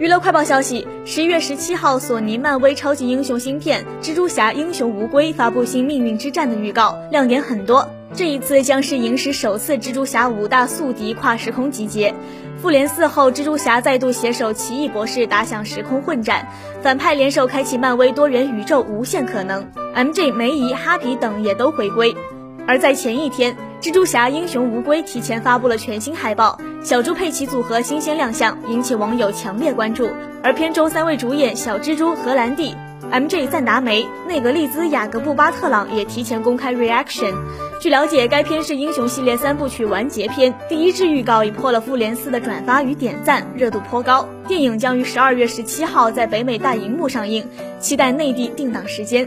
娱乐快报消息：十一月十七号，索尼漫威超级英雄芯片《蜘蛛侠：英雄无归》发布新命运之战的预告，亮点很多。这一次将是影史首次蜘蛛侠五大宿敌跨时空集结。复联四后，蜘蛛侠再度携手奇异博士打响时空混战，反派联手开启漫威多元宇宙无限可能。MJ、梅姨、哈皮等也都回归。而在前一天，蜘蛛侠英雄无归提前发布了全新海报，小猪佩奇组合新鲜亮相，引起网友强烈关注。而片中三位主演小蜘蛛荷兰弟、MJ 赞达梅、内格利兹雅各布巴特朗也提前公开 reaction。据了解，该片是英雄系列三部曲完结篇，第一支预告已破了复联四的转发与点赞，热度颇高。电影将于十二月十七号在北美大荧幕上映，期待内地定档时间。